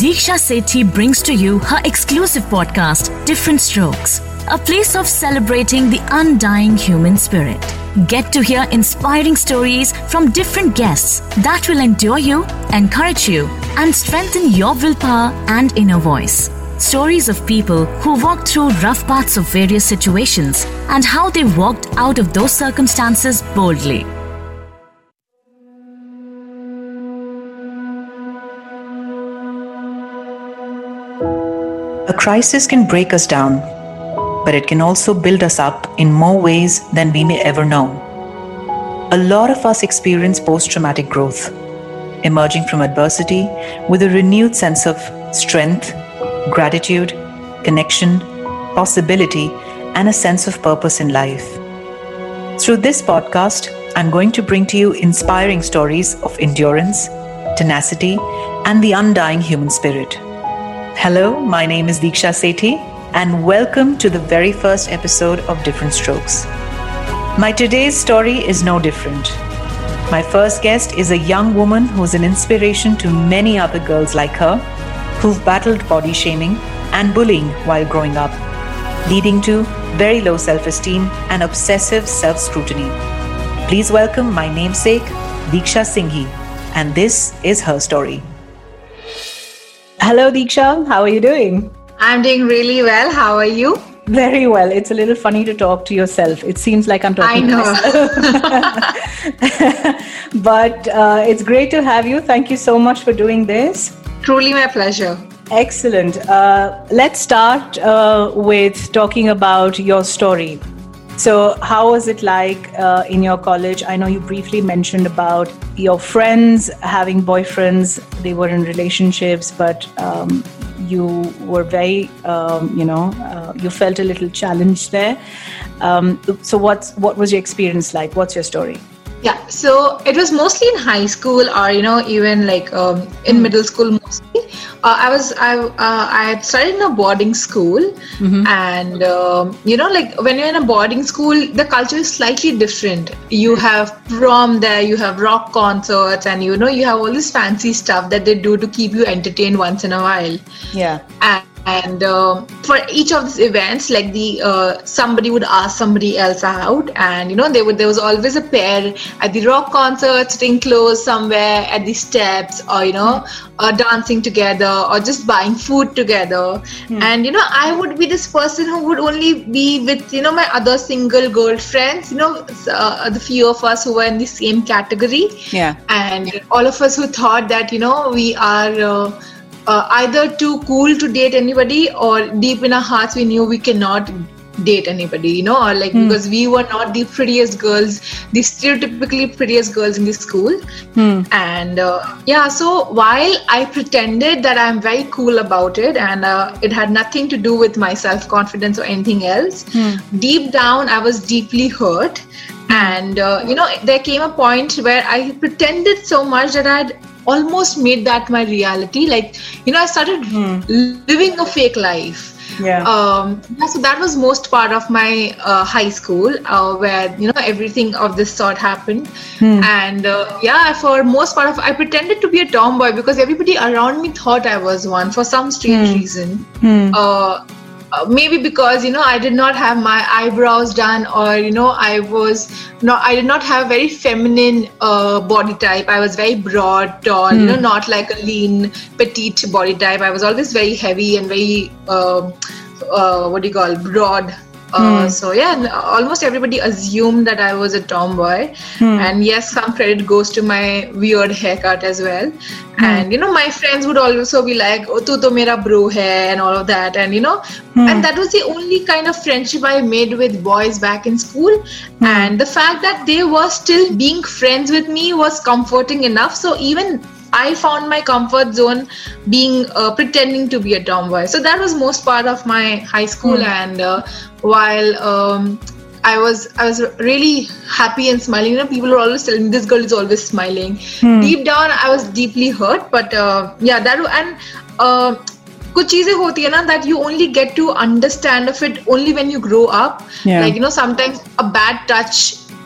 Deeksha Sethi brings to you her exclusive podcast, Different Strokes, a place of celebrating the undying human spirit. Get to hear inspiring stories from different guests that will endure you, encourage you, and strengthen your willpower and inner voice. Stories of people who walked through rough parts of various situations and how they walked out of those circumstances boldly. Crisis can break us down, but it can also build us up in more ways than we may ever know. A lot of us experience post traumatic growth, emerging from adversity with a renewed sense of strength, gratitude, connection, possibility, and a sense of purpose in life. Through this podcast, I'm going to bring to you inspiring stories of endurance, tenacity, and the undying human spirit. Hello, my name is Deeksha Sethi, and welcome to the very first episode of Different Strokes. My today's story is no different. My first guest is a young woman who's an inspiration to many other girls like her who've battled body shaming and bullying while growing up, leading to very low self esteem and obsessive self scrutiny. Please welcome my namesake, Deeksha Singhi, and this is her story. Hello, Deeksha. How are you doing? I'm doing really well. How are you? Very well. It's a little funny to talk to yourself. It seems like I'm talking I know. to myself. but uh, it's great to have you. Thank you so much for doing this. Truly my pleasure. Excellent. Uh, let's start uh, with talking about your story. So, how was it like uh, in your college? I know you briefly mentioned about your friends having boyfriends, they were in relationships, but um, you were very, um, you know, uh, you felt a little challenged there. Um, so, what's, what was your experience like? What's your story? Yeah, so it was mostly in high school or you know even like um, in middle school mostly. Uh, I was I uh, I had studied in a boarding school, Mm-hmm. and um, you know like when you're in a boarding school, the culture is slightly different. You have prom there, you have rock concerts, and you know you have all this fancy stuff that they do to keep you entertained once in a while. Yeah. and, and um, for each of these events like the uh, somebody would ask somebody else out. And you know there would there was always a pair at the rock concert sitting close somewhere at the steps or you know uh, dancing together or just buying food together. And you know i would be this person who would only be with you know my other single girlfriends you know uh, the few of us who were in the same category. Yeah. and all of us who thought that you know we are uh, either too cool to date anybody or deep in our hearts we knew we cannot date anybody you know or like because we were not the prettiest girls the stereotypically prettiest girls in the school. And uh, yeah so while i pretended that i'm very cool about it and uh, it had nothing to do with my self confidence or anything else deep down i was deeply hurt. And uh, you know there came a point where i pretended so much that i'd almost made that my reality. Like you know i started living a fake life. Yeah. um yeah, so that was most part of my uh, high school uh, where you know everything of this sort happened. And uh, yeah for most part of i pretended to be a tomboy because everybody around me thought i was one for some strange reason. Uh, uh, maybe because you know I did not have my eyebrows done, or you know I was not I did not have a very feminine uh, body type. I was very broad, tall, you know, not like a lean, petite body type. I was always very heavy and very um uh, what do you call broad. Uh, hmm. So yeah, almost everybody assumed that I was a tomboy, hmm. and yes, some credit goes to my weird haircut as well. Hmm. And you know, my friends would also be like, "Oh, tu to mera bro hai," and all of that, and you know, and that was the only kind of friendship I made with boys back in school. And the fact that they were still being friends with me was comforting enough. So even I found my comfort zone being uh, pretending to be a tomboy. So that was most part of my high school. And uh, while um, I was I was really happy and smiling, you know, people were always telling me this girl is always smiling. Deep down, I was deeply hurt. But uh, yeah, that and. Uh, कुछ चीजें होती है ना that you only get to understand of it only when you grow up Yeah. like you know sometimes a bad touch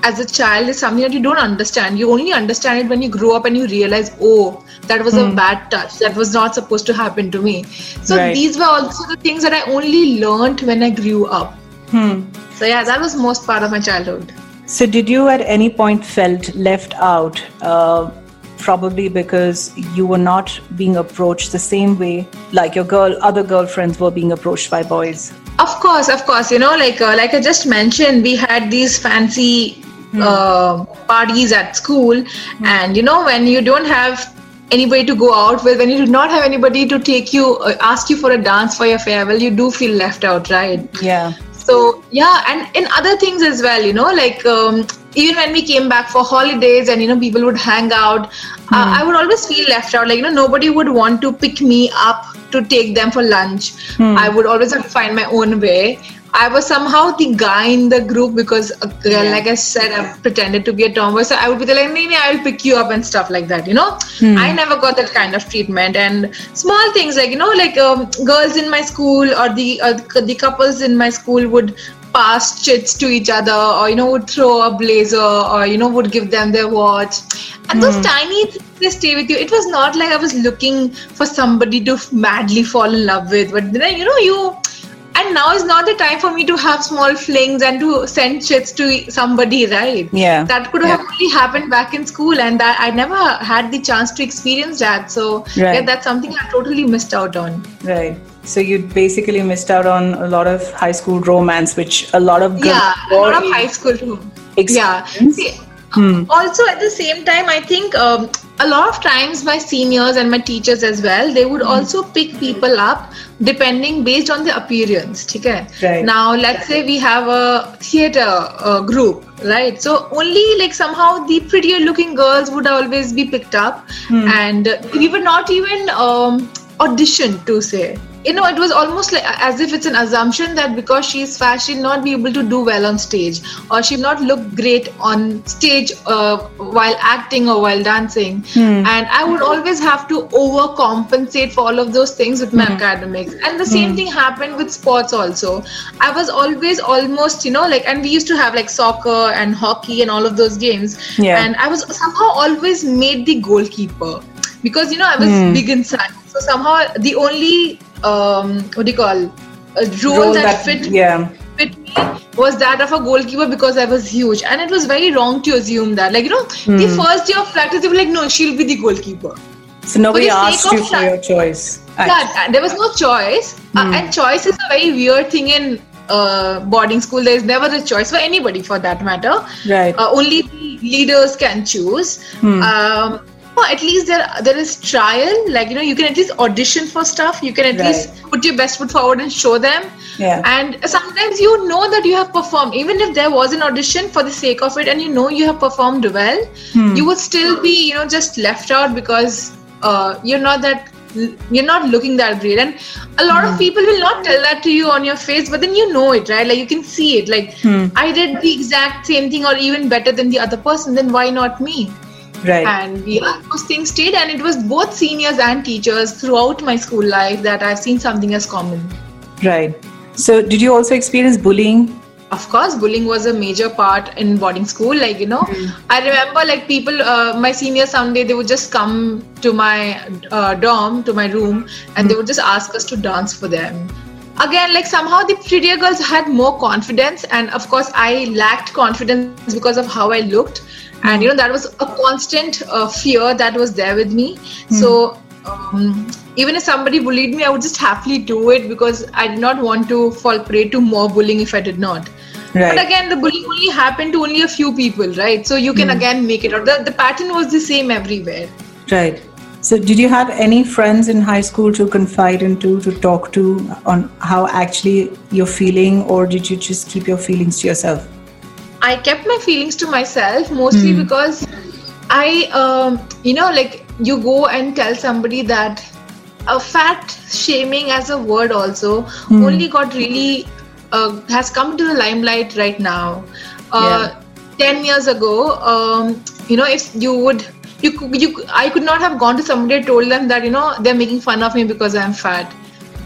as a child is something that you don't understand. You only understand it when you grow up and you realize, oh, that was a Hmm. bad touch. That was not supposed to happen to me. So Right. these were also the things that I only learned when I grew up. Hmm. So yeah, that was most part of my childhood. So, did you at any point felt left out? Uh, probably because you were not being approached the same way like your girl, other girlfriends were being approached by boys. Of course, of course. You know, like uh, like I just mentioned, we had these fancy uh, parties at school, and you know, when you don't have anybody to go out with, when you do not have anybody to take you, uh, ask you for a dance for your farewell, you do feel left out, right? Yeah. So yeah, and in other things as well, you know, like um, even when we came back for holidays and you know people would hang out, uh, I would always feel left out. Like you know, nobody would want to pick me up to take them for lunch. I would always have to find my own way. I was somehow the guy in the group because, uh, Yeah. like I said, I pretended to be a tomboy. So I would be like, nee, I'll pick you up and stuff like that, you know? I never got that kind of treatment. And small things like, you know, like um, girls in my school or the, uh, the couples in my school would pass chits to each other or, you know, would throw a blazer or, you know, would give them their watch. And those tiny things, they stay with you. It was not like I was looking for somebody to madly fall in love with, but then, you know, you and now is not the time for me to have small flings and to send shits to somebody right Yeah. that could Yeah. have only happened back in school and that i never had the chance to experience that so yeah that's something i totally missed out on Right. So you basically missed out on a lot of high school romance, which a lot of girls yeah a lot of high school too yeah. See, Hmm. also at the same time i think um, a lot of times my seniors and my teachers as well they Hmm. would also pick people up depending based on the appearance okay Right. now let's say we have a theater uh, group right so only like somehow the prettier looking girls would always be picked up Hmm. and uh, we were not even um, auditioned to say you know it was almost like as if it's an assumption that because she's fat she'll not be able to do well on stage or she'll not look great on stage uh, while acting or while dancing. Hmm. And i would always have to overcompensate for all of those things with my hmm. academics. And the same hmm. thing happened with sports also. I was always almost you know like and we used to have like soccer and hockey and all of those games. Yeah. and i was somehow always made the goalkeeper. Because you know i was big in size so somehow the only um, what do you call a role, Role that, that- fit yeah. fit me was that of a goalkeeper because I was huge, and it was very wrong to assume that. Like you know, the first day of practice, they were like, "No, she'll be the goalkeeper." So nobody For the sake asked you for that- your choice. Yeah, there was no choice, uh, and choice is a very weird thing in uh, boarding school. There is never a choice for anybody, for that matter. Right. Uh, only the leaders can choose. Um, at least there there is trial. Like you know, you can at least audition for stuff. You can at Right. least put your best foot forward and show them. Yeah. And sometimes you know that you have performed, even if there was an audition for the sake of it, and you know you have performed well, Hmm. you would still be, you know, just left out because uh, you're not that you're not looking that great and a lot Hmm. of people will not tell that to you on your face but then you know it right like you can see it like Hmm. i did the exact same thing or even better than the other person then why not me Right. and yeah, those things stayed and it was both seniors and teachers throughout my school life that i've seen something as common Right. So, did you also experience bullying? of course bullying was a major part in boarding school like you know i remember like people uh, my seniors someday they would just come to my uh, dorm to my room and they would just ask us to dance for them again like somehow the prettier girls had more confidence and of course i lacked confidence because of how i looked and you know that was a constant uh, fear that was there with me so um, even if somebody bullied me i would just happily do it because i did not want to fall prey to more bullying if i did not Right. but again, the bullying only happened to only a few people, right? So you can again make it out. The, the pattern was the same everywhere. Right. So, did you have any friends in high school to confide into, to talk to on how actually you're feeling, or did you just keep your feelings to yourself? I kept my feelings to myself mostly because I, um, you know, like you go and tell somebody that a fat shaming as a word also only got really uh, has come to the limelight right now. Uh, Ten years ago, um, you know, if you would. You, could- you, I could not have gone to somebody and told them that you know they're making fun of me because I'm fat.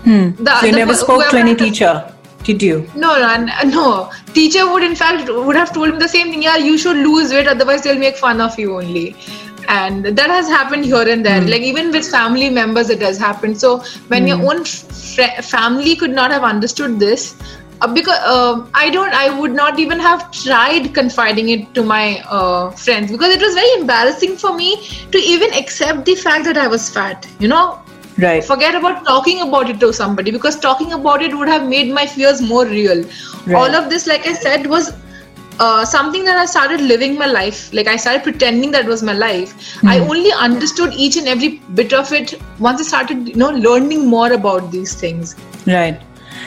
The- So, you the- never spoke to any teacher? Did you? No, no, no. Teacher would in fact would have told me the same thing. Yeah, you should lose weight, otherwise they'll make fun of you only. And that has happened here and there. Mm. Like even with family members, it has happened. So when mm. your own fr- family could not have understood this, uh, because uh, I don't, I would not even have tried confiding it to my uh, friends because it was very embarrassing for me to even accept the fact that I was fat. You know, right forget about talking about it to somebody because talking about it would have made my fears more real right. all of this like i said was uh, something that i started living my life like i started pretending that was my life mm. i only understood each and every bit of it once i started you know learning more about these things right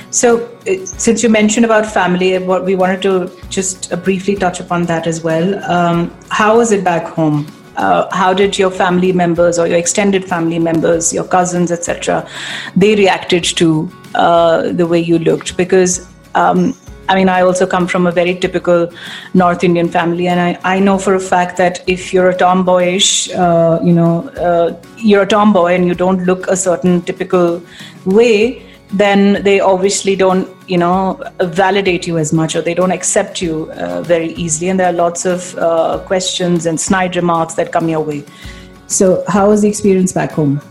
so, uh, since you mentioned about family, what we wanted to just uh, briefly touch upon that as well. Um, how was it back home? Uh, how did your family members or your extended family members, your cousins, etc., they reacted to uh, the way you looked? Because um, I mean, I also come from a very typical North Indian family, and I, I know for a fact that if you're a tomboyish, uh, you know, uh, you're a tomboy and you don't look a certain typical way, then they obviously don't you know validate you as much or they don't accept you uh, very easily. And there are lots of uh, questions and snide remarks that come your way. So how was the experience back home?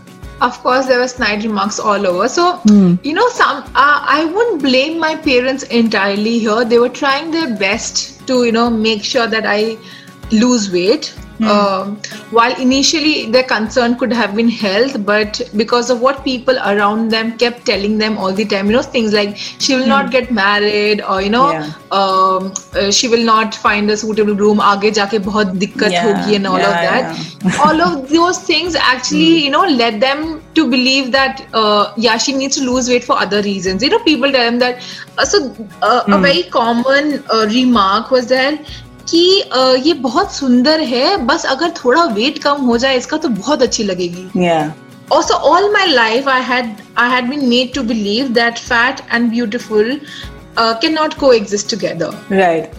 Of course there were snide remarks all over. So mm. you know some uh, i wouldn't blame my parents entirely here. They were trying their best to you know make sure that i lose weight Mm. While initially their concern could have been health, but because of what people around them kept telling them all the time, you know, things like she will mm. not hmm. get married or you know, yeah. um, uh, she will not find a suitable room. Aage jaake bahut dikkat yeah. hogi and all yeah, of that. all of those things actually, mm. you know, led them to believe that uh, yeah, she needs to lose weight for other reasons. You know, people tell them that. Uh, so uh, a hmm. very common uh, remark was that कि ये बहुत सुंदर है बस अगर थोड़ा wait कम हो जाए इसका तो बहुत अच्छी लगेगी। Also all my life I had I had been made to believe that fat and beautiful can not coexist together right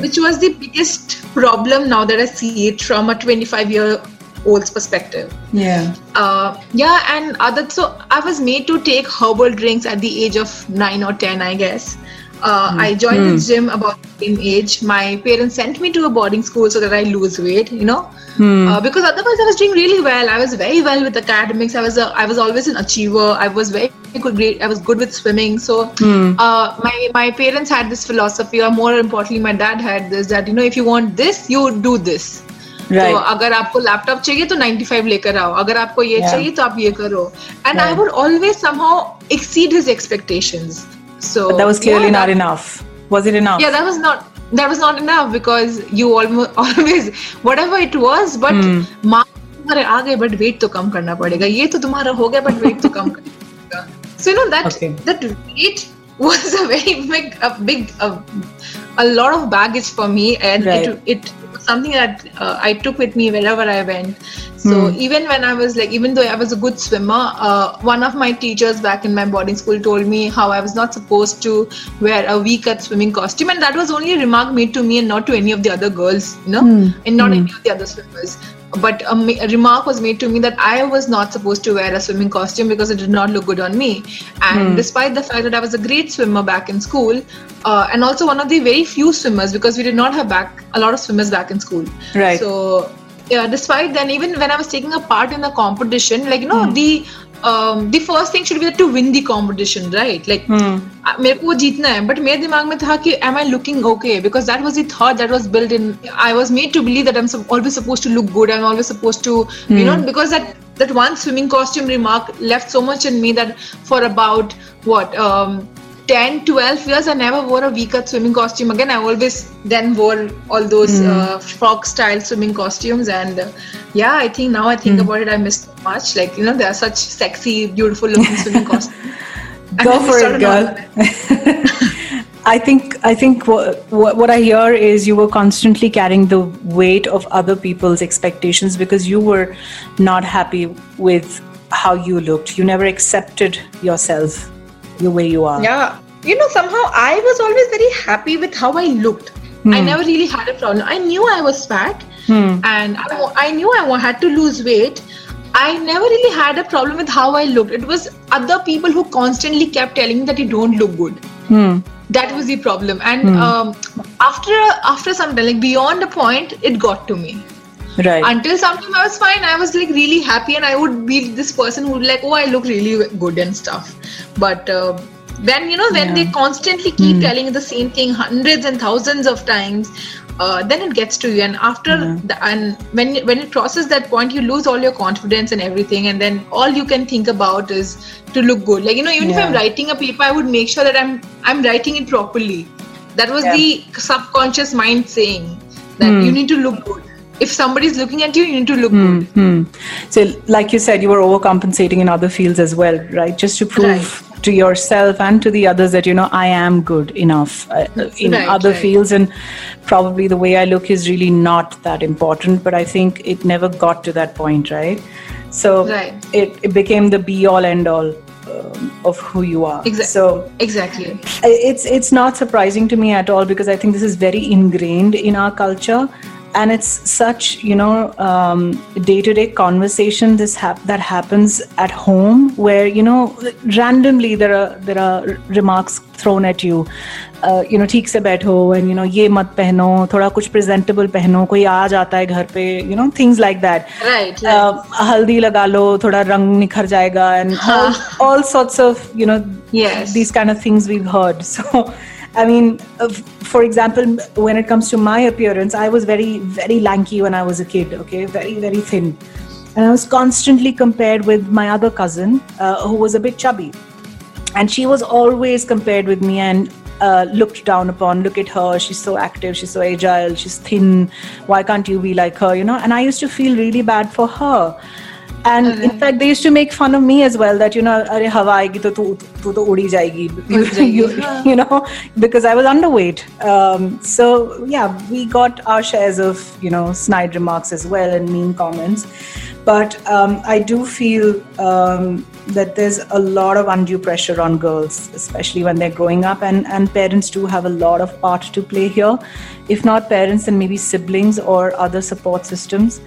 which was the biggest problem now that I see it from a twenty five year old's perspective. Yeah. Uh yeah and other so i was made to take herbal drinks at the age of nine or ten i guess. uh, mm. I joined mm. the gym about the same age. My parents sent me to a boarding school so that I lose weight, you know, mm. uh, because otherwise I was doing really well. I was very well with academics. I was a, I was always an achiever. I was very good. Great. I was good with swimming. So hmm. uh, my my parents had this philosophy, or more importantly, my dad had this that you know if you want this, you do this. Right. तो अगर आपको laptop चाहिए तो 95 लेकर आओ अगर आपको ये yeah. चाहिए तो आप ये करो and I would always somehow exceed his expectations so but that was clearly yeah, not that, enough. Was it enough? Yeah, that was not that was not enough because you almost always whatever it was, but mm. तुम्हारे आ गए but wait तो कम करना पड़ेगा ये तो तुम्हारा हो गया बट वेट तो कम करना so you know that okay. that weight was a very big a big a, a lot of baggage for me and right. it it something that uh, I took with me wherever I went. So mm. even when I was like, even though I was a good swimmer, uh, one of my teachers back in my boarding school told me how I was not supposed to wear a V-cut swimming costume, and that was only a remark made to me and not to any of the other girls, you know, mm. and not mm. any of the other swimmers but a, a, remark was made to me that I was not supposed to wear a swimming costume because it did not look good on me. And mm. despite the fact that I was a great swimmer back in school, uh, and also one of the very few swimmers because we did not have back a lot of swimmers back in school. Right. So yeah, despite then, even when I was taking a part in the competition, like you know, mm. the um, the first thing should be to win the competition, right? Like hmm. मेरे को जीतना है but मेरे दिमाग में था कि am I looking okay because that was the thought that was built in I was made to believe that I'm always supposed to look good I'm always supposed to mm. you know hmm. because that that one swimming costume remark left so much in me that for about what um, 10 12 years i never wore a v-cut swimming costume again i always then wore all those mm. uh, frog style swimming costumes and uh, yeah i think now i think mm. about it i miss so much like you know there are such sexy beautiful looking swimming costumes go for it girl I think I think what, what, what I hear is you were constantly carrying the weight of other people's expectations because you were not happy with how you looked. You never accepted yourself the way you are. Yeah. You know, somehow I was always very happy with how I looked. Hmm. I never really had a problem. I knew I was fat hmm. and I, I knew I had to lose weight. I never really had a problem with how I looked. It was other people who constantly kept telling me that you don't look good. Hmm. That was the problem. And um, after after some time, like beyond a point, it got to me. Right. Until sometime I was fine. I was like really happy, and I would be this person who would like, oh, I look really good and stuff. But uh, then you know when they constantly keep telling the same thing hundreds and thousands of times, uh, then it gets to you. And after the, and when when it crosses that point, you lose all your confidence and everything, and then all you can think about is to look good. Like you know, even if I'm writing a paper, I would make sure that I'm I'm writing it properly. That was Yeah. the subconscious mind saying that you need to look good. If somebody's looking at you, you need to look good. Hmm. So, like you said, you were overcompensating in other fields as well, right? Just to prove to yourself and to the others that you know I am good enough uh, in Right, other right. fields, and probably the way I look is really not that important. But I think it never got to that point, right? So Right. it, it became the be all end all um, of who you are. Exactly. So Exactly. it's it's not surprising to me at all because I think this is very ingrained in our culture, and it's such you know day to day conversation this hap- that happens at home where you know randomly there are there are remarks thrown at you. Uh, you know ठीक से बैठो and you know ये मत पहनो थोड़ा कुछ presentable पहनो कोई आ जाता है घर पे you know things like that Right. right. uh, हल्दी लगा लो थोड़ा रंग निखर जाएगा and all, all sorts of you know Yes. these kind of things we've heard so i mean uh, for example when it comes to my appearance i was very very lanky when i was a kid okay? Very very thin. And i was constantly compared with my other cousin uh, who was a bit chubby. And she was always compared with me and uh, looked down upon. Look at her. She's so active. She's so agile. She's thin. Why can't you be like her you know? And i used to feel really bad for her and okay. in fact, they used to make fun of me as well that, you know, Are Hawaii ki to, tu, tu to udi jayegi. you, you know, because I was underweight. Um, so, yeah, we got our shares of, you know, snide remarks as well and mean comments. But um, I do feel um, that there's a lot of undue pressure on girls, especially when they're growing up. And, and parents do have a lot of part to play here. If not parents, then maybe siblings or other support systems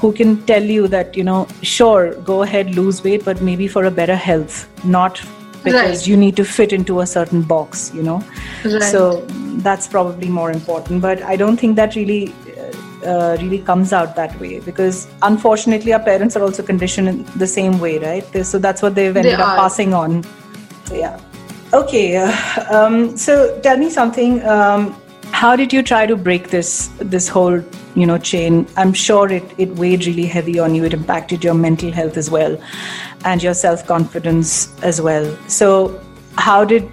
who can tell you that you know sure go ahead lose weight but maybe for a better health not because Right. you need to fit into a certain box you know? Right. so that's probably more important but i don't think that really uh, uh, really comes out that way because unfortunately our parents are also conditioned in the same way right? So that's what they've ended up passing on. So yeah. Okay uh, um, so tell me something um, how did you try to break this this whole you know chain? I'm sure it it weighed really heavy on you. It impacted your mental health as well and your self confidence as well. So how did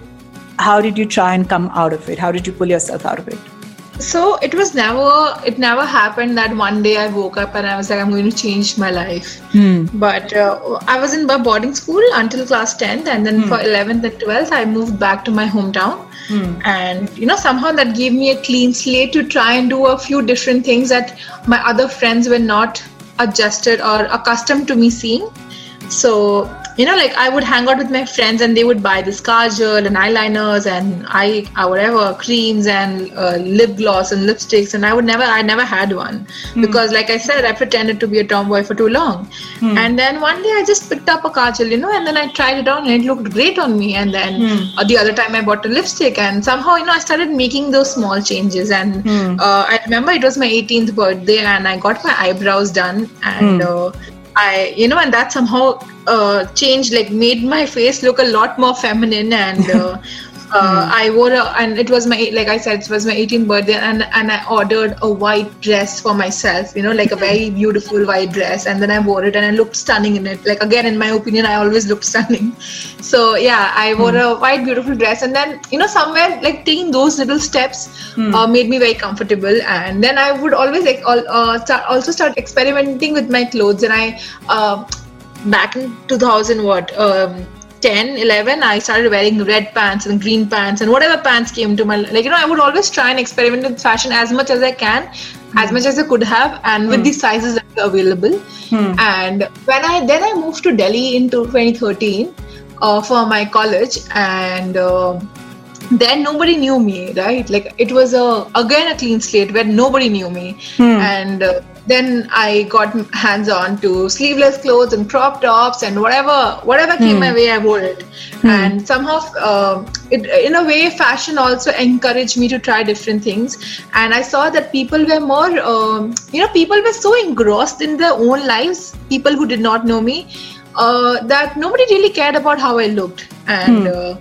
how did you try and come out of it? How did you pull yourself out of it So it was never it never happened that one day I woke up and I was like I'm going to change my life. Hmm. But uh, I was in a boarding school until class 10th and then hmm. for 11th and 12th I moved back to my hometown. Hmm. And you know somehow that gave me a clean slate to try and do a few different things that my other friends were not adjusted or accustomed to me seeing. So, you know, like I would hang out with my friends and they would buy this kajal and eyeliners and eye, uh, whatever, creams and uh, lip gloss and lipsticks. And I would never, I never had one because, like I said, I pretended to be a tomboy for too long. And then one day I just picked up a kajal, you know, and then I tried it on and it looked great on me. And then uh, the other time I bought a lipstick and somehow, you know, I started making those small changes. And uh, I remember it was my 18th birthday and I got my eyebrows done and. Uh, I, you know, and that somehow uh, changed, like made my face look a lot more feminine. And uh, uh, I wore a, and it was my, like I said, it was my 18th birthday, and and I ordered a white dress for myself, you know, like a very beautiful white dress, and then I wore it, and I looked stunning in it. Like again, in my opinion, I always looked stunning. So yeah, I wore a white beautiful dress, and then you know, somewhere like taking those little steps uh, made me very comfortable, and then I would always like al- uh, start, also start experimenting with my clothes, and I. Back in 2000 what um, 10 11 i started wearing red pants and green pants and whatever pants came to my like you know i would always try and experiment with fashion as much as i can as much as i could have and with the sizes that were available. And when i then i moved to delhi into 2013 uh, for my college and uh, then nobody knew me right? Like it was a again a clean slate where nobody knew me. And uh, then I got hands on to sleeveless clothes and crop tops and whatever whatever came Hmm. my way, I wore it. And somehow, uh, it in a way, fashion also encouraged me to try different things. And I saw that people were more, um, you know, people were so engrossed in their own lives. People who did not know me, uh, that nobody really cared about how I looked. And uh,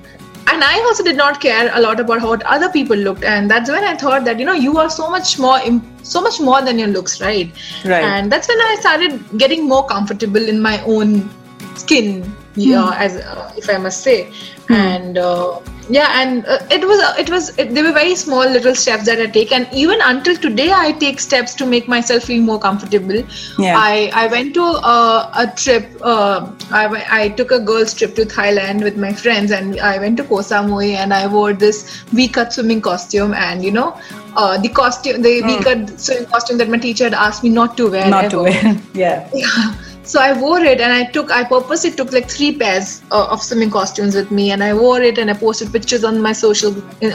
and I also did not care a lot about how other people looked. And that's when I thought that you know you are so much more, so much more than your looks, right? Right. And that's when I started getting more comfortable in my own skin, yeah, as uh, if I must say. And uh, yeah, and uh, it was uh, it was it, they were very small little steps that I take, and even until today, I take steps to make myself feel more comfortable. Yeah. I I went to uh, a trip. Uh, I I took a girls trip to Thailand with my friends, and I went to Koh Samui, and I wore this V-cut swimming costume, and you know. Uh, the costume, the V-cut swimming costume that my teacher had asked me not to wear. Not to wear. yeah. Yeah. So I wore it and I took, I purposely took like three pairs uh, of swimming costumes with me and I wore it and I posted pictures on my social,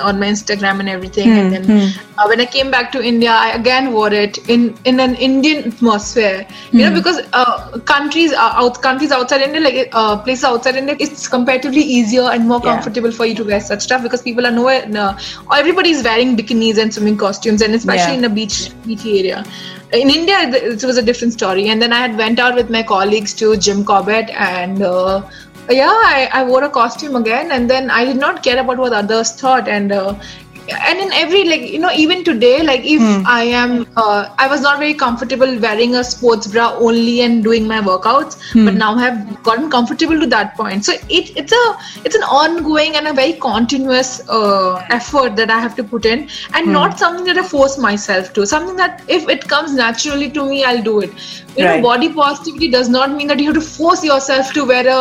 on my Instagram and everything. and then uh, when I came back to India, I again wore it in, in an Indian atmosphere, you know, because uh, countries, uh, out, countries outside India, like uh, places outside India, it's comparatively easier and more Yeah. comfortable for you to wear such stuff because people are nowhere, no, everybody's wearing bikinis and swimming costumes and especially Yeah. in a beach, beachy area in India, it was a different story. And then I had went out with my colleagues to Jim Corbett, and uh, yeah, I, I wore a costume again. And then I did not care about what others thought. And uh, and in every like you know even today like if i am uh, i was not very comfortable wearing a sports bra only and doing my workouts but now i have gotten comfortable to that point. So it, it's a it's an ongoing and a very continuous uh, effort that i have to put in and not something that i force myself to. Something that if it comes naturally to me i'll do it you Right. know body positivity does not mean that you have to force yourself to wear a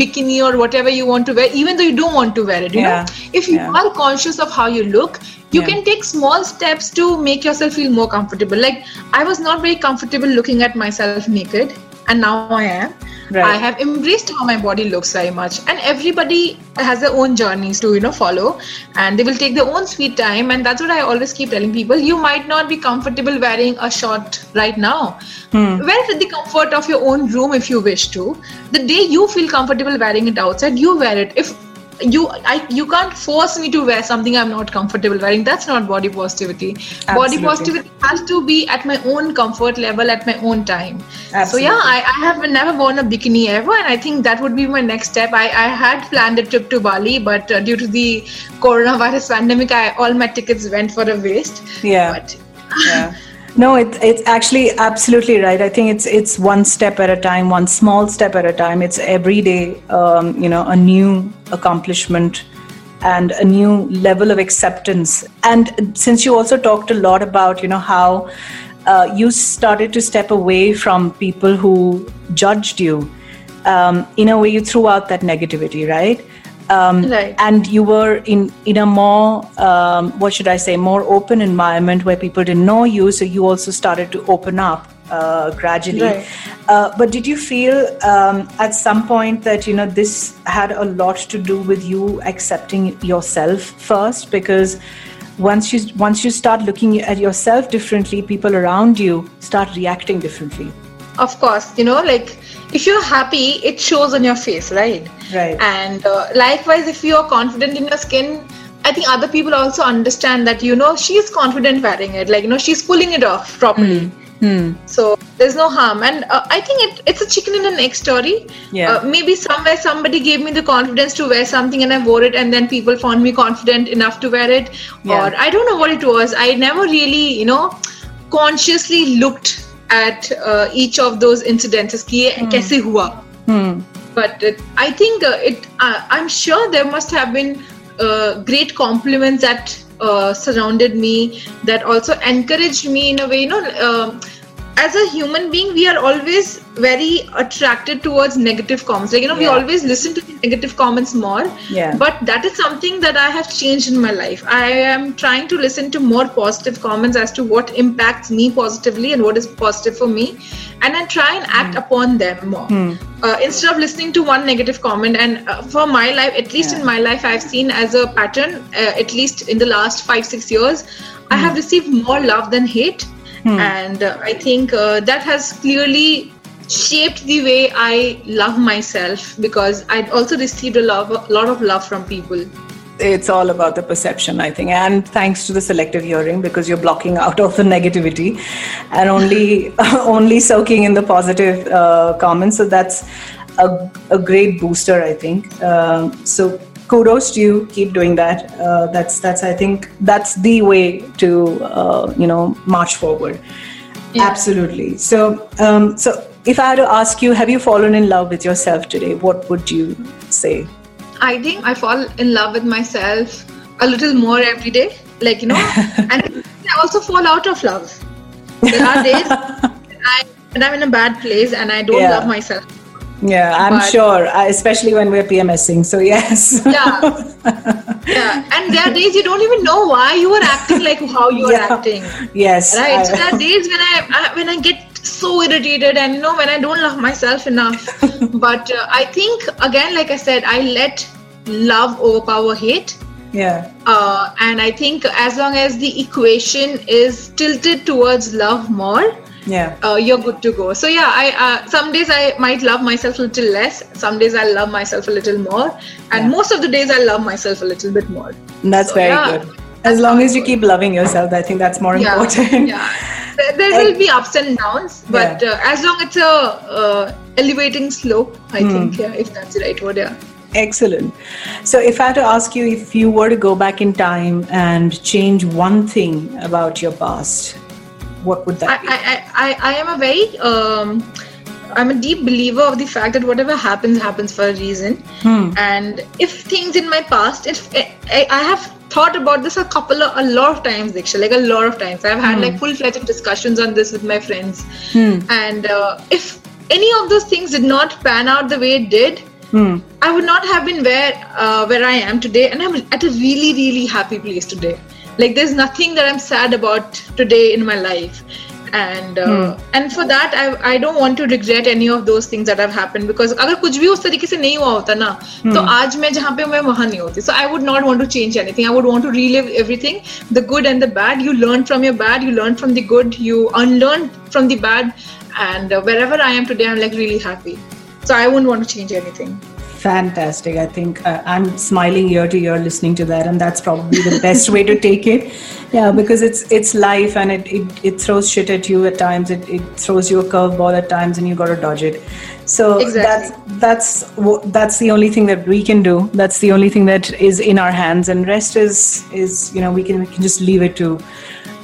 bikini or whatever you want to wear even though you don't want to wear it you Yeah. know if you Yeah. are conscious of how you look you Yeah. can take small steps to make yourself feel more comfortable like i was not very comfortable looking at myself naked and now i am Right. i have embraced how my body looks very much. And everybody has their own journeys to you know follow. And they will take their own sweet time. And that's what i always keep telling people. You might not be comfortable wearing a short right now. Hmm. Wear it in the comfort of your own room if you wish to. The day you feel comfortable wearing it outside you wear it. If you I you can't force me to wear something I'm not comfortable wearing. That's not body positivity. Body positivity has to be at my own comfort level at my own time. So yeah, I, I have never worn a bikini ever, and I think that would be my next step. I, I had planned a trip to Bali, but uh, due to the coronavirus pandemic, I all my tickets went for a waste. Yeah. But yeah no it, it's actually absolutely right. I think it's it's one step at a time one small step at a time. It's every day um, you know a new accomplishment and a new level of acceptance. And since you also talked a lot about you know how uh, you started to step away from people who judged you um, in a way you threw out that negativity right um, Right. and you were in in a more um, what should I say more open environment where people didn't know you, so you also started to open up uh, gradually. Right. Uh, but did you feel um, at some point that you know this had a lot to do with you accepting yourself first because once you once you start looking at yourself differently people around you start reacting differently of course you know like if you're happy it shows on your face right Right. and uh, likewise if you're confident in your skin i think other people also understand that you know she's confident wearing it like you know she's pulling it off properly Hmm. so there's no harm and uh, i think it, it's a chicken and an egg story Yeah. uh, maybe somewhere somebody gave me the confidence to wear something and i wore it and then people found me confident enough to wear it Yeah. or i don't know what it was i never really you know consciously looked at uh, each of those incidents ki hmm. kaise hua hmm. but i think uh, it uh, i'm sure there must have been uh, great compliments that uh, surrounded me that also encouraged me in a way you know um, as a human being we are always very attracted towards negative comments. Like you know we always listen to the negative comments more. Yeah. but that is something that i have changed in my life. I am trying to listen to more positive comments as to what impacts me positively and what is positive for me. And i try and act upon them more. Uh, instead of listening to one negative comment and uh, for my life at least in my life i've seen as a pattern uh, at least in the last 5 6 years i have received more love than hate Hmm. And uh, I think uh, that has clearly shaped the way I love myself because I've also received a lot, of, a lot of love from people. It's all about the perception i think. And thanks to the selective hearing because you're blocking out all the negativity and only only soaking in the positive uh, comments. So that's a, a great booster i think. Um, so kudos to you keep doing that uh, that's that's i think that's the way to uh, you know march forward yeah. absolutely so um, so if i had to ask you have you fallen in love with yourself today what would you say I think I fall in love with myself a little more every day. Like, you know, and I also fall out of love. There are days I, when I'm in a bad place and I don't yeah. love myself. Yeah, I'm but, sure, especially when we're PMSing. So, yes. yeah. Yeah. And there are days you don't even know why you are acting like how you are yeah. acting. Yes. Right. I, so, there are days when I, I when I get so irritated and you know when i don't love myself enough but uh, i think again like i said i let love overpower hate yeah uh, and i think as long as the equation is tilted towards love more yeah. Uh, you're good to go. So yeah i uh, some days i might love myself a little less. Some days i love myself a little more. And yeah. most of the days i love myself a little bit more. That's so, very yeah, good. As long as you keep loving yourself i think that's more yeah, important. Yeah. There, there will be ups and downs, but uh, as long it's a uh, elevating slope, I mm. think, yeah, if that's the right word, yeah. Excellent. So, if I had to ask you if you were to go back in time and change one thing about your past, what would that I, be? I, I, I am a very um, I'm a deep believer of the fact that whatever happens happens for a reason. Hmm. And if things in my past, if I, I have thought about this a couple of a lot of times Deeksha, like a lot of times i've had mm. like full-fledged discussions on this with my friends mm. and uh, if any of those things did not pan out the way it did mm. i would not have been where uh, where i am today and i'm at a really really happy place today like there's nothing that i'm sad about today in my life and uh, hmm. and for that I, I don't want to regret any of those things that have happened because अगर कुछ भी उस तरीके से नहीं हुआ होता ना hmm. तो आज मैं जहाँ पे मैं वहाँ नहीं होती so I would not want to change anything I would want to relive everything the good and the bad you learn from your bad you learn from the good you unlearn from the bad and uh, wherever I am today I'm like really happy so I wouldn't want to change anything fantastic. I think uh, i'm smiling ear to ear listening to that and that's probably the best way to take it. Yeah because it's it's life and it, it, it throws shit at you at times. It, it throws you a curveball at times and you got to dodge it. So exactly. that's that's that's the only thing that we can do. That's the only thing that is in our hands and rest is is you know we can we can just leave it to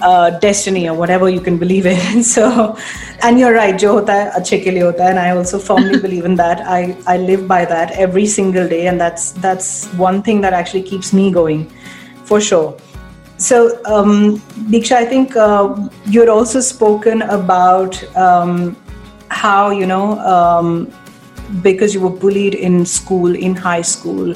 uh, destiny or whatever you can believe in. so, and you're right, jo hota ke liye hota hai, and I also firmly believe in that. I, I live by that every single day, and that's that's one thing that actually keeps me going, for sure. So, um, Deeksha, I think uh, you had also spoken about um, how you know um, because you were bullied in school, in high school.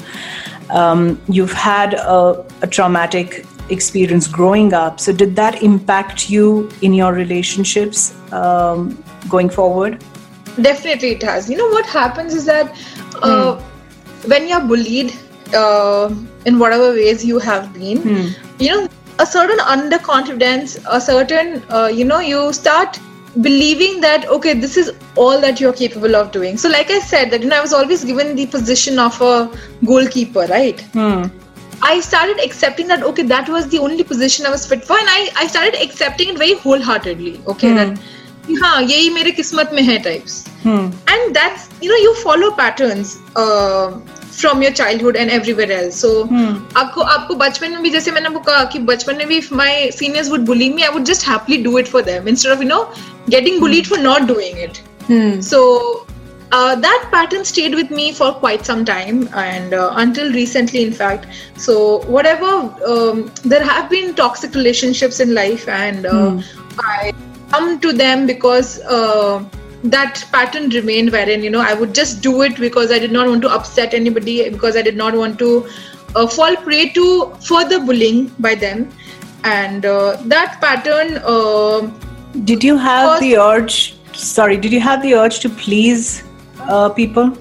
Um, you've had a, a traumatic experience growing up. So, did that impact you in your relationships um, going forward? Definitely, it has. You know, what happens is that uh, hmm. when you're bullied uh, in whatever ways you have been, hmm. you know, a certain underconfidence, a certain, uh, you know, you start believing that okay this is all that you're capable of doing so like i said that you know i was always given the position of a goalkeeper right hmm. I started accepting that okay, that was the only position I was fit for, and I I started accepting it very wholeheartedly. Okay, hmm. that हाँ यही मेरे किस्मत में है types. Hmm. And that's you know you follow patterns. Uh, from your childhood and everywhere else. So hmm. आपको आपको बचपन में भी जैसे मैंने आपको कहा कि बचपन में भी if my seniors would bully me, I would just happily do it for them instead of you know getting bullied for not doing it. Hmm. uh, that pattern stayed with me for quite some time and uh, until recently in fact so whatever um, there have been toxic relationships in life and uh, mm. i come to them because uh, that pattern remained wherein you know i would just do it because i did not want to upset anybody because i did not want to uh, fall prey to further bullying by them and uh, that pattern did you have the urge sorry did you have the urge to please uh, people?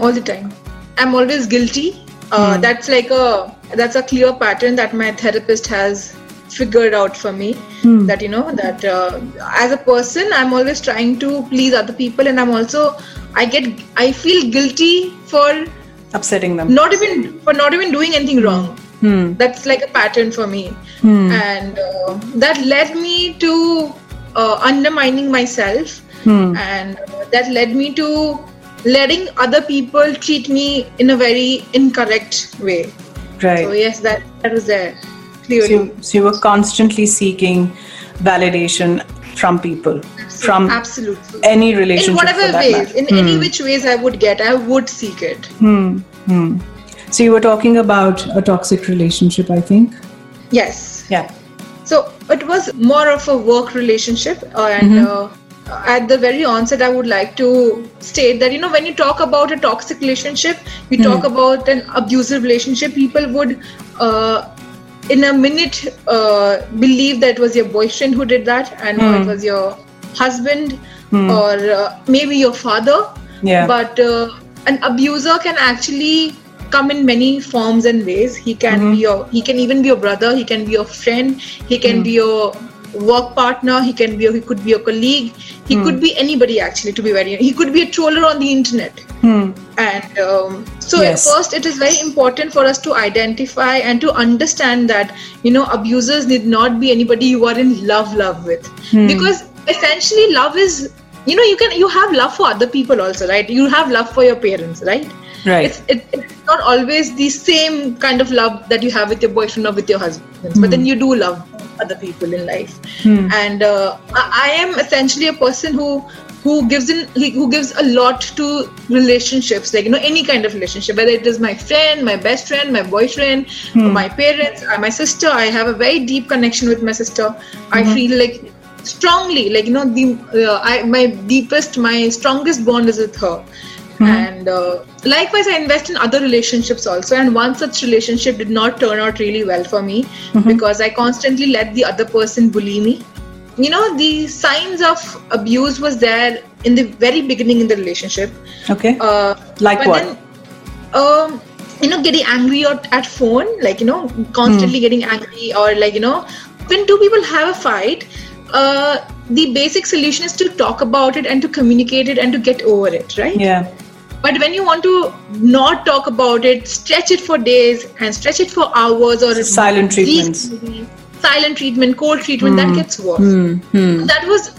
All the time. I'm always guilty. Uh, mm. That's like a that's a clear pattern that my therapist has figured out for me Hmm. that you know that uh, as a person i'm always trying to please other people and i'm also i get i feel guilty for Upsetting them. not even for not even doing anything wrong Hmm. that's like a pattern for me Hmm. and uh, that led me to uh, undermining myself Hmm. and uh, that led me to letting other people treat me in a very incorrect way Right. so yes that that was there So clearly you, so you were constantly seeking validation from people, from absolutely any relationship in whatever ways in any which ways i would get i would seek it Hmm. Hmm. So you were talking about a toxic relationship, I think. yes Yeah. So it was more of a work relationship, and uh, at the very onset, I would like to state that you know when you talk about a toxic relationship, you talk about an abusive relationship. People would, uh, in a minute, uh, believe that it was your boyfriend who did that, and or it was your husband, or uh, maybe your father. Yeah. But uh, an abuser can actually come in many forms and ways. He can be your, he can even be your brother. He can be your friend. He can be your work partner. He can be, your, he could be a colleague. He could be anybody actually. To be very, he could be a troller on the internet. Hmm. And um, so, Yes. at first, it is very important for us to identify and to understand that you know abusers need not be anybody you are in love love with, because essentially, love is you know you can you have love for other people also, right? You have love for your parents, right? Right. It's, it, it's not always the same kind of love that you have with your boyfriend or with your husband, but then you do love other people in life. And uh, I, I am essentially a person who who gives in who gives a lot to relationships, like you know any kind of relationship, whether it is my friend, my best friend, my boyfriend, or my parents, or my sister. I have a very deep connection with my sister. I feel like strongly like you know the uh, I, my deepest my strongest bond is with her and uh, likewise i invest in other relationships also and one such relationship did not turn out really well for me because i constantly let the other person bully me you know the signs of abuse was there in the very beginning in the relationship Okay. uh, Like what? then, um, you know, getting angry at, at phone, like you know, constantly Hmm. getting angry, or like you know, when two people have a fight, uh, the basic solution is to talk about it and to communicate it and to get over it, right? yeah. But when you want to not talk about it, stretch it for days and stretch it for hours or Silent treatments. silent treatment, cold treatment, that gets worse Hmm. Hmm. that was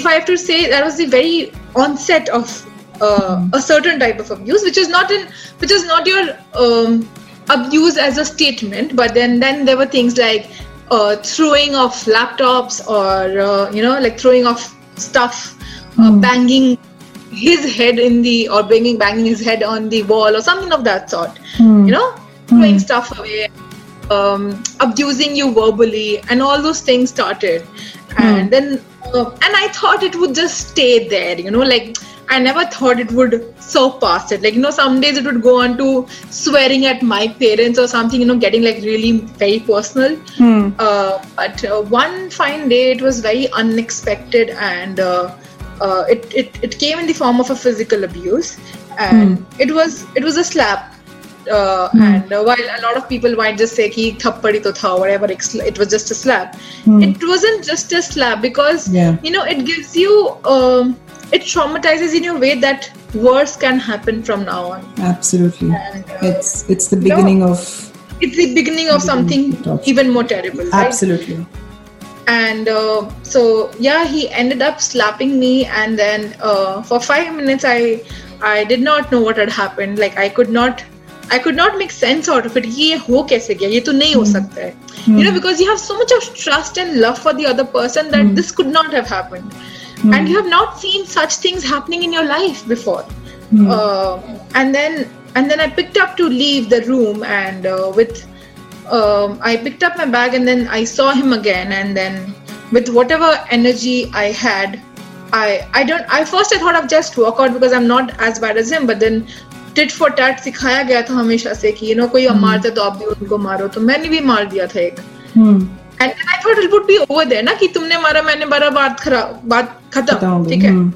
if i have to say that was the very onset of uh, a certain type of abuse which is not in which is not your um, abuse as a statement but then then there were things like uh, throwing of laptops or uh, you know like throwing of stuff uh, banging his head in the or banging banging his head on the wall or something of that sort. You know? Throwing stuff away um, abusing you verbally and all those things started. And then uh, and i thought it would just stay there you know like i never thought it would surpass it. Like you know some days it would go on to swearing at my parents or something you know getting like really very personal. Hmm. uh, but uh, one fine day it was very unexpected and uh, it, it it came in the form of a physical abuse and it was it was a slap uh, and uh, while a lot of people might just say ki thappadi to tha whatever it was just a slap it wasn't just a slap because Yeah. you know it gives you um, it traumatizes in a way that worse can happen from now on Absolutely. And, uh, It's it's the beginning of it's the beginning of something Toxic. even more terrible right? and uh, so yeah he ended up slapping me and then uh, for five minutes i i did not know what had happened. Like i could not i could not make sense out of it. Hmm. you know hmm. because you have so much of trust and love for the other person that mm. this could not have happened. Mm. and you have not seen such things happening in your life before. Mm. uh, and then and then i picked up to leave the room and uh, with um, I picked up my bag and then I saw him again and then with whatever energy I had I I don't I first I thought of just walk out because I'm not as bad as him but then tit for tat सिखाया गया था हमेशा से कि you know कोई मारता तो आप भी उनको मारो तो मैंने भी मार दिया था एक Hmm. and then I thought it would be over there ना कि तुमने मारा मैंने मारा बात खराब बात खत्म खत्म हो गई, ठीक है हम्म।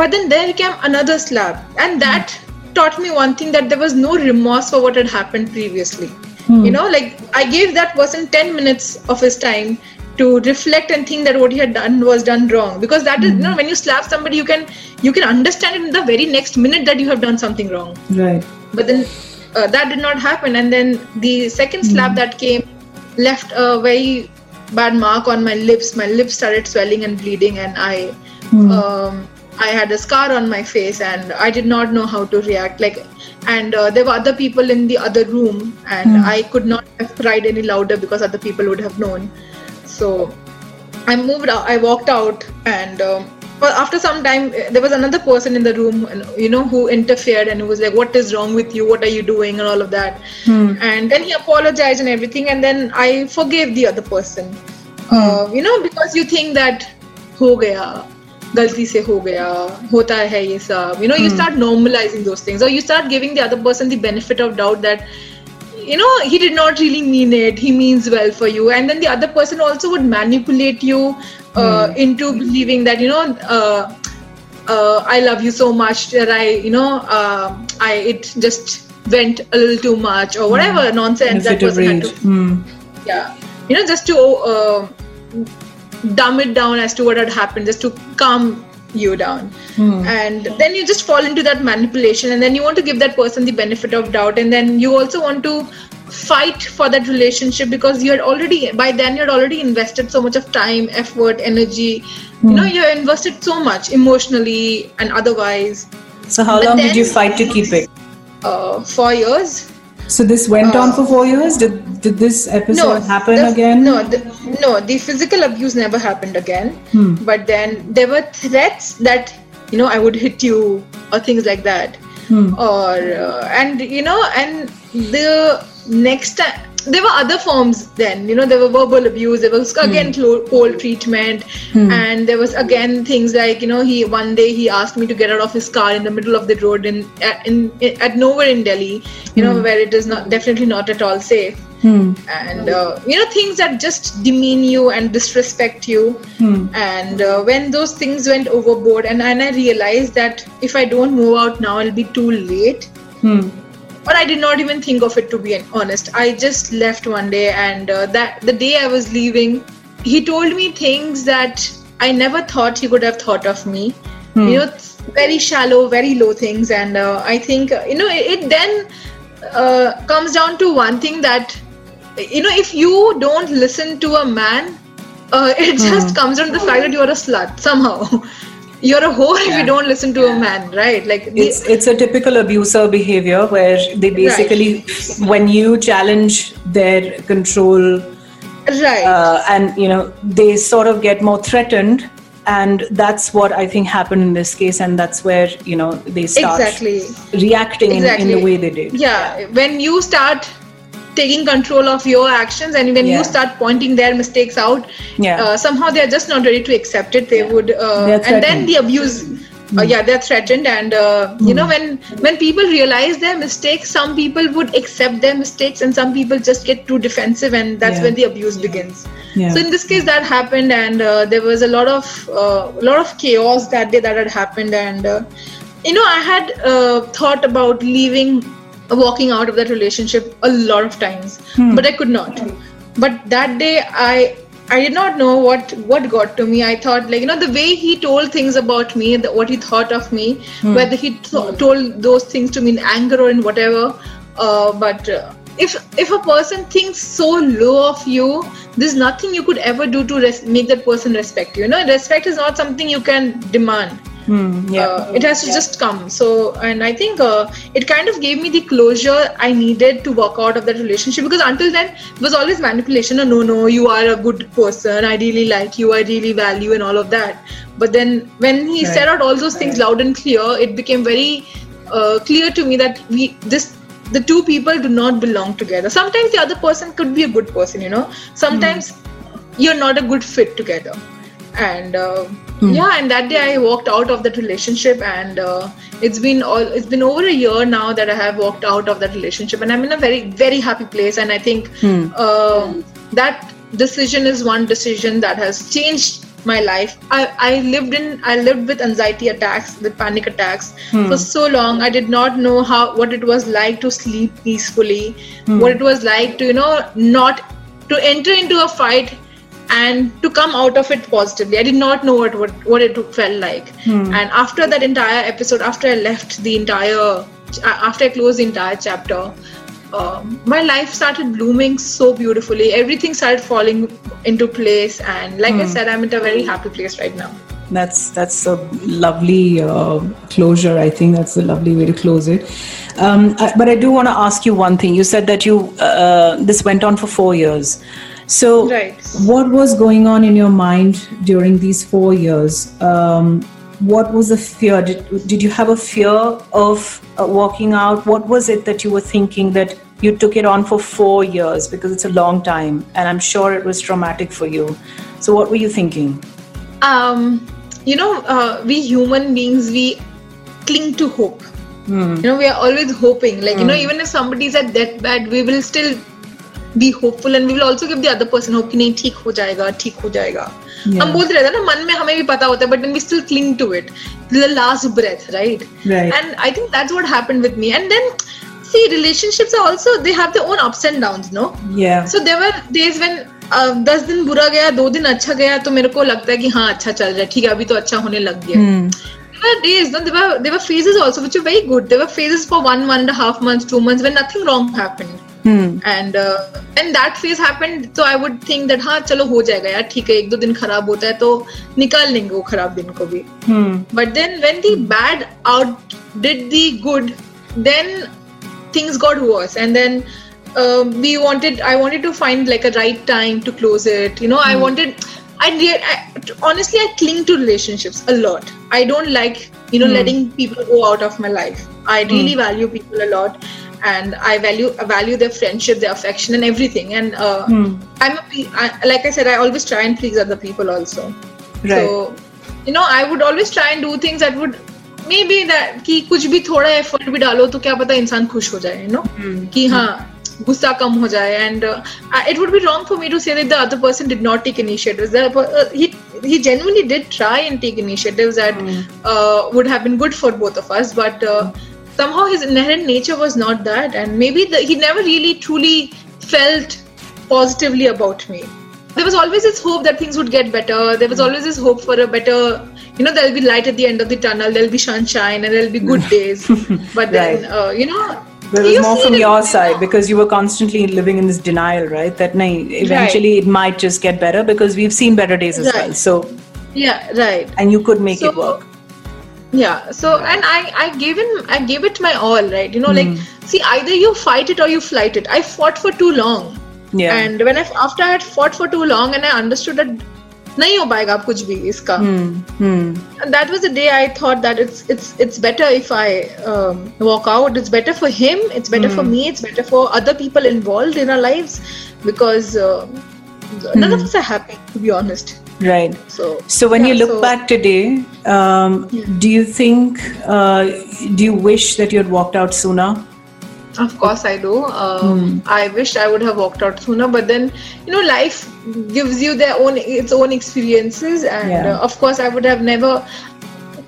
but then there came another slap, and that taught me one thing that there was no remorse for what had happened previously. you know like i gave that person 10 minutes of his time to reflect and think that what he had done was done wrong. Because that is you know when you slap somebody you can you can understand it in the very next minute that you have done something wrong. Right. but then uh, that did not happen. And then the second slap that came left a very bad mark on my lips. My lips started swelling and bleeding and i um, I had a scar on my face and I did not know how to react. Like, and uh, there were other people in the other room, and mm. I could not have cried any louder because other people would have known. So I moved out, I walked out, and um, after some time, uh, there was another person in the room, you know, who interfered and who was like, What is wrong with you? What are you doing? and all of that. Mm. And then he apologized and everything, and then I forgave the other person. Mm. Uh, you know, because you think that, ho gaya, गलती से हो गया होता है ये सब you know you start normalizing those things or you start giving the other person the benefit of doubt that you know he did not really mean it he means well for you and then the other person also would manipulate you uh, into believing that you know uh, uh, i love you so much that i you know uh, i it just went a little too much or whatever In a nonsense that fit of person had rage. to Hmm. yeah you know just to uh, dumb it down as to what had happened just to calm you down. And then you just fall into that manipulation and then you want to give that person the benefit of doubt and then you also want to fight for that relationship because you had already by then you had already invested so much of time effort energy. You know you invested so much emotionally and otherwise. So how But long did you fight to keep it? uh, four years So this went on Uh, for four years. Did did this episode happen the- again? No, the, no, the physical abuse never happened again. Hmm. But then there were threats that you know I would hit you or things like that, Hmm. or uh, and you know and the next time there were other forms then you know there were verbal abuse there was again clo- cold treatment and there was again things like you know he one day he asked me to get out of his car in the middle of the road in at, in, at nowhere in delhi you know where it is not definitely not at all safe. Hmm. and uh, you know things that just demean you and disrespect you. Hmm. and uh, when those things went overboard and, and i realized that if i don't move out now it'll be too late Hmm. but i did not even think of it to be honest. I just left one day and uh, that the day i was leaving he told me things that i never thought he could have thought of me. You know very shallow very low things. And uh, i think uh, you know it, it then uh, comes down to one thing that you know if you don't listen to a man uh, it just comes down to the fact that you're a slut somehow you're a whore if you don't listen to a man right? Like the- It's it's a typical abuser behavior where they basically, when you challenge their control, right. uh, and you know they sort of get more threatened, and that's what I think happened in this case, and that's where you know they start exactly. reacting in, in the way they did. yeah. When you start taking control of your actions and when Yeah. you start pointing their mistakes out Yeah. uh, somehow they're just not ready to accept it they would uh, and then the abuse uh, yeah they're threatened and uh, you know when when people realize their mistakes some people would accept their mistakes and some people just get too defensive and that's Yeah. when the abuse begins Yeah. so in this case that happened and uh, there was a lot of uh, a lot of chaos that day that had happened and uh, you know i had uh, thought about leaving walking out of that relationship a lot of times but i could not. But that day i i did not know what what got to me. I thought like you know the way he told things about me the, what he thought of me whether he th- told those things to me in anger or in whatever uh, but uh, if if a person thinks so low of you there's nothing you could ever do to res- make that person respect you. You know respect is not something you can demand. Hmm, yeah. uh, it has to just come. So and i think uh, it kind of gave me the closure i needed to walk out of that relationship because until then it was always manipulation. Oh, no no you are a good person. I really like you. I really value and all of that. But then when he Right. said out all those things loud and clear it became very uh, clear to me that we this the two people do not belong together. Sometimes the other person could be a good person you know. Sometimes you're not a good fit together. And uh, yeah and that day i walked out of that relationship and uh, it's been all it's been over a year now that i have walked out of that relationship and i'm in a very very happy place and i think um that decision is one decision that has changed my life. I, I lived in I lived with anxiety attacks, with panic attacks hmm. for so long. I did not know how what it was like to sleep peacefully, hmm. what it was like to you know not to enter into a fight and to come out of it positively. I did not know what what, what it felt like. Hmm. And after that entire episode, after I left the entire after I closed the entire chapter, um, my life started blooming so beautifully. Everything started falling into place, and like I said, I'm at a very happy place right now. That's that's a lovely uh, closure. I think that's a lovely way to close it. Um, I, but I do want to ask you one thing. You said that you uh, this went on for four years. So, Right. what was going on in your mind during these four years? Um, what was the fear? Did, did you have a fear of uh, walking out? What was it that you were thinking that you took it on for four years because it's a long time, and I'm sure it was traumatic for you. So, what were you thinking? um, you know, uh, we human beings, we cling to hope. You know, we are always hoping. Like, you know, even if somebody's at deathbed, we will still be hopeful and we will also give the other person hope कि नहीं ठीक हो जाएगा ठीक हो जाएगा Yeah. हम बोलते रहते हैं ना मन में हमें भी पता होता है but then we still cling to it the last breath right Right. and I think that's what happened with me and then see relationships are also they have their own ups and downs no Yeah. So there were days when दस दिन बुरा गया दो दिन अच्छा गया तो मेरे को लगता है कि हाँ अच्छा चल रहा है ठीक है अभी तो अच्छा होने लग गया There were days, no, there were there were phases also which were very good. There were phases for one, one and a half months, two months when nothing wrong happened. And uh, and that phase happened, so I would think that हाँ चलो हो जाएगा यार ठीक है एक दो दिन खराब होता है तो निकाल लेंगे वो खराब दिन को भी. But then when the bad outdid the good, then things got worse and then um, we wanted i wanted to find like a right time to close it you know i wanted I, I honestly i cling to relationships a lot i don't like you know mm. letting people go out of my life i really value people a lot and i value I value their friendship their affection and everything and uh, i'm a, pe- I, like i said i always try and please other people also Right. so you know i would always try and do things that would maybe that कि कुछ भी थोड़ा effort भी डालो तो क्या पता इंसान खुश हो जाए यू नो कि हाँ गुस्सा कम हो जाए and it would be wrong for me to say that the other person did not take initiatives he he genuinely did try and take initiatives that uh, would have been good for both of us but uh, somehow his inherent nature was not that and maybe the, he never really truly felt positively about me there was always this hope that things would get better there was always this hope for a better you know there'll be light at the end of the tunnel there'll be sunshine and there'll be good days but then Right. uh, you know There was you more from your side because you were constantly living in this denial, right? That nahi, eventually it might just get better because we've seen better days as Right. well. So, yeah right and you could make it work yeah so and i i gave in i gave it my all right you know like see either you fight it or you flight it i fought for too long Yeah. and when i after i had fought for too long and i understood that नहीं हो पाएगा अब कुछ भी इसका and that was the day i thought that it's it's it's better if i um, walk out it's better for him it's better for me it's better for other people involved in our lives because uh, none of us are happy to be honest right. so So, when you look so- back today, um, do you think, uh, do you wish that you had walked out sooner? Of course, I do. Um, I wish I would have walked out sooner, but then you know, life gives you their own its own experiences, and Yeah. uh, of course, I would have never.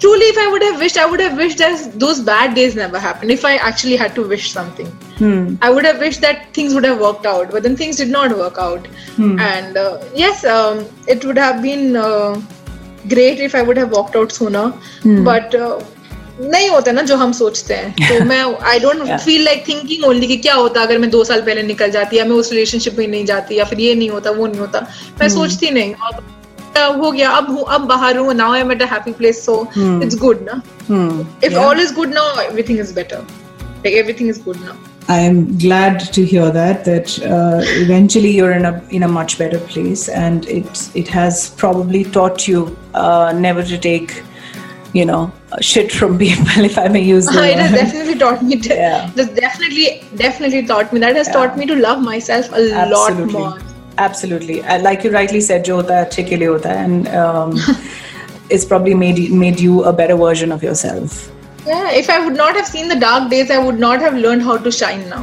Truly, if I would have wished, I would have wished that those bad days never happened. If I actually had to wish something, hmm. I would have wished that things would have worked out, but then things did not work out. hmm. And uh, yes, um, it would have been uh, great if I would have walked out sooner, hmm. but. Uh, नहीं होता ना जो हम सोचते हैं तो मैं I don't feel like thinking only कि क्या होता अगर मैं दो साल पहले निकल जाती या मैं उस रिलेशनशिप में नहीं जाती या फिर ये नहीं होता वो नहीं होता मैं hmm. सोचती नहीं और uh, हो गया अब हूँ अब बाहर हूँ now I am at a happy place so it's good ना Hmm. If Yeah. All is good now everything is better like everything is good now I am glad to hear that that uh, eventually you're in a in a much better place, and it it has probably taught you uh, never to take, you know, shit from people, if I may use the it has word. definitely taught me to, Yeah. it has definitely definitely taught me that has taught me to love myself a lot Absolutely. more Absolutely. Uh, like you rightly said, jo hota hai, अच्छे के लिए होता है, and um, it's probably made you- made you a better version of yourself. yeah if i would not have seen the dark days i would not have learned how to shine now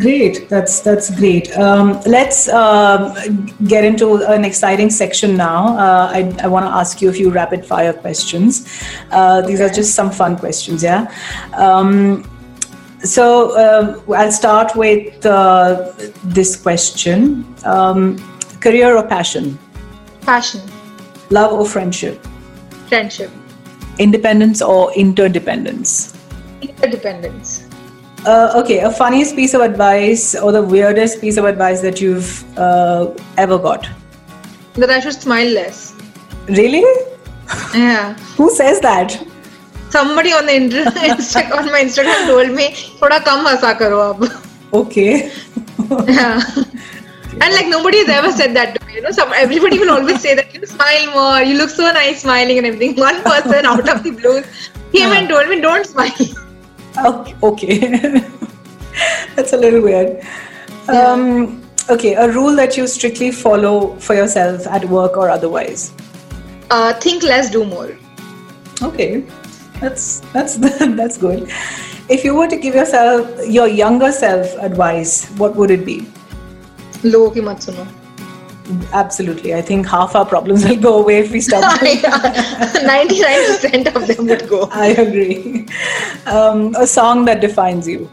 Great, that's that's great. Um, let's uh, get into an exciting section now. Uh, I, I want to ask you a few rapid fire questions. Uh, these are just some fun questions, yeah. Um, so uh, I'll start with uh, this question: um, career or passion? Passion. Love or friendship? Friendship. Independence or interdependence? Interdependence. Uh, okay, a funniest piece of advice or the weirdest piece of advice that you've uh, ever got? That I should smile less. Really? Yeah. Who says that? somebody on the Insta- on my Instagram told me, "Thoda kam hasa karo ab." Okay. yeah. And like nobody has ever said that to me. You know, some everybody will always say that you smile more, you look so nice smiling and everything. One person out of the blue came yeah. and told me, "Don't smile." Okay. okay. That's a little weird. Yeah. Um, okay, a rule that you strictly follow for yourself at work or otherwise. Uh, think less, do more. Okay. that's that's that's good. If you were to give yourself your younger self advice, what would it be? लोगों की मत सुनो. Absolutely, I think half our problems will go away if we stop. Ninety-nine percent of them would go. I agree. Um, a song that defines you.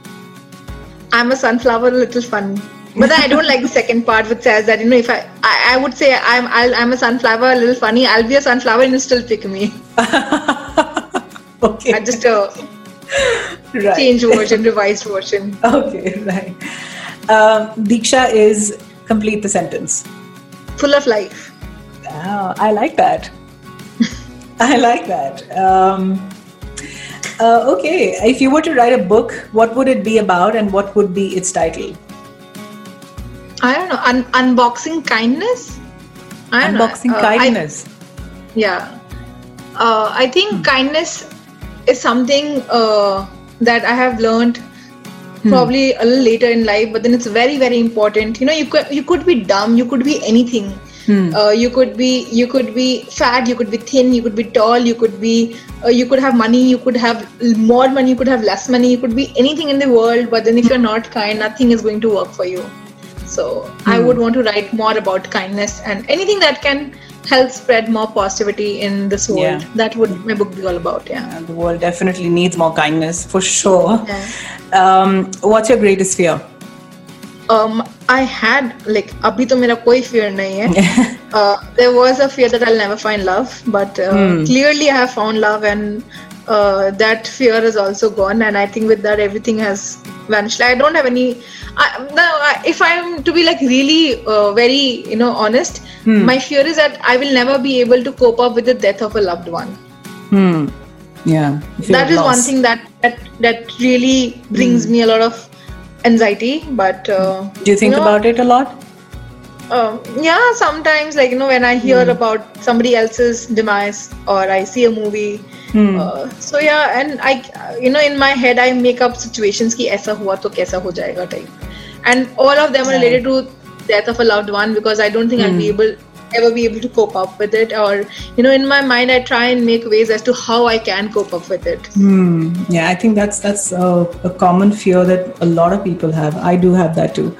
I'm a sunflower, a little fun. But then I don't like the second part which says that you know if I I, I would say I'm I'll, I'm a sunflower, a little funny. I'll be a sunflower and you still pick me. okay. I just a right. changed version, revised version. Okay, right. Um, Deeksha is complete the sentence. Full of life. Ah, I like that. I like that. Um, uh, okay, if you were to write a book, what would it be about and what would be its title? I don't know. Un- unboxing kindness. I Unboxing know. Uh, I- kindness. yeah. Uh, I think kindness is something uh, that I have learned probably a little later in life, but then it's very, very important. You know, you could you could be dumb, you could be anything. Uh, you could be you could be fat, you could be thin, you could be tall, you could be uh, you could have money, you could have more money, you could have less money, you could be anything in the world. But then if you're not kind, nothing is going to work for you. So I would want to write more about kindness and anything that can help spread more positivity in this world. Yeah. That would my book be all about. Yeah. Uh, the world definitely needs more kindness for sure. Yeah. Um, what's your greatest fear? Um, I had like अभी तो मेरा कोई fear नहीं है. uh, there was a fear that I'll never find love, but uh, clearly I have found love, and uh, that fear is also gone. And I think with that everything has vanished. I don't have any. I, no, I, if I'm to be like really uh, very you know honest, my fear is that I will never be able to cope up with the death of a loved one. Hmm. Yeah. that is one thing that that that really brings me a lot of anxiety. But uh, Do you think know, about it a lot? Um, yeah, sometimes like you know when I hear mm. about somebody else's demise or I see a movie. Hmm. Uh, so yeah, and I you know in my head I make up situations ki aisa hua to kaisa ho jayega type, and all of them are related to death of a loved one because I don't think mm. I'll be hmm. able ever be able to cope up with it or you know in my mind I try and make ways as to how I can cope up with it. Mm. Yeah, I think that's that's a, a common fear that a lot of people have. I do have that too.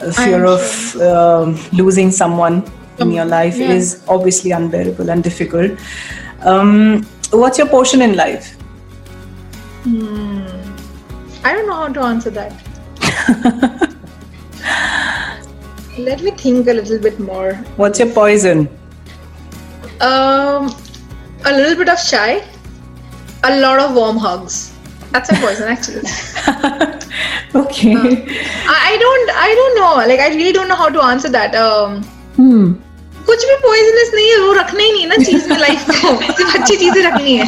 Fear I'm of um, losing someone in your life yeah. is obviously unbearable and difficult. Um, what's your portion in life? I don't know how to answer that. Let me think a little bit more. What's your poison? Um, a little bit of shy, a lot of warm hugs. That's a poison, actually. Okay. I, I don't, I don't know. Like, I really don't know how to answer that. Um, Hmm. कुछ भी poisonous नहीं है वो रखना ही नहीं है ना चीज में लाइफ को सिर्फ अच्छी चीजें रखनी है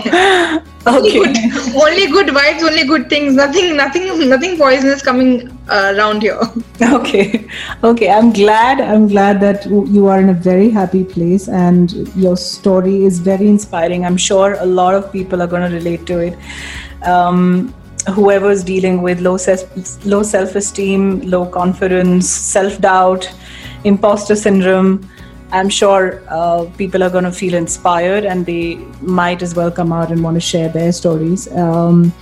only Okay. good, only good vibes, only good things. Nothing, nothing, nothing poisonous coming uh, around here. Okay, okay. I'm glad. I'm glad that you are in a very happy place, and your story is very inspiring. I'm sure a lot of people are going to relate to it. Um, whoever's dealing with low self, low self-esteem, low confidence, self-doubt, imposter syndrome. I'm sure uh, people are going to feel inspired and they might as well come out and want to share their stories. Um,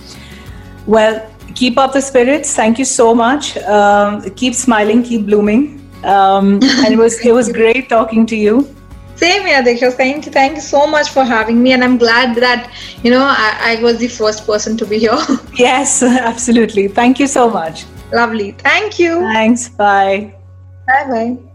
well, keep up the spirits. Thank you so much. Um, keep smiling, keep blooming. Um, and it was it was great talking to you. Same here, Deeksha. Thank you, thank you so much for having me, and I'm glad that you know I, I was the first person to be here. yes, absolutely. Thank you so much. Lovely. Thank you. Thanks. Bye. Bye bye.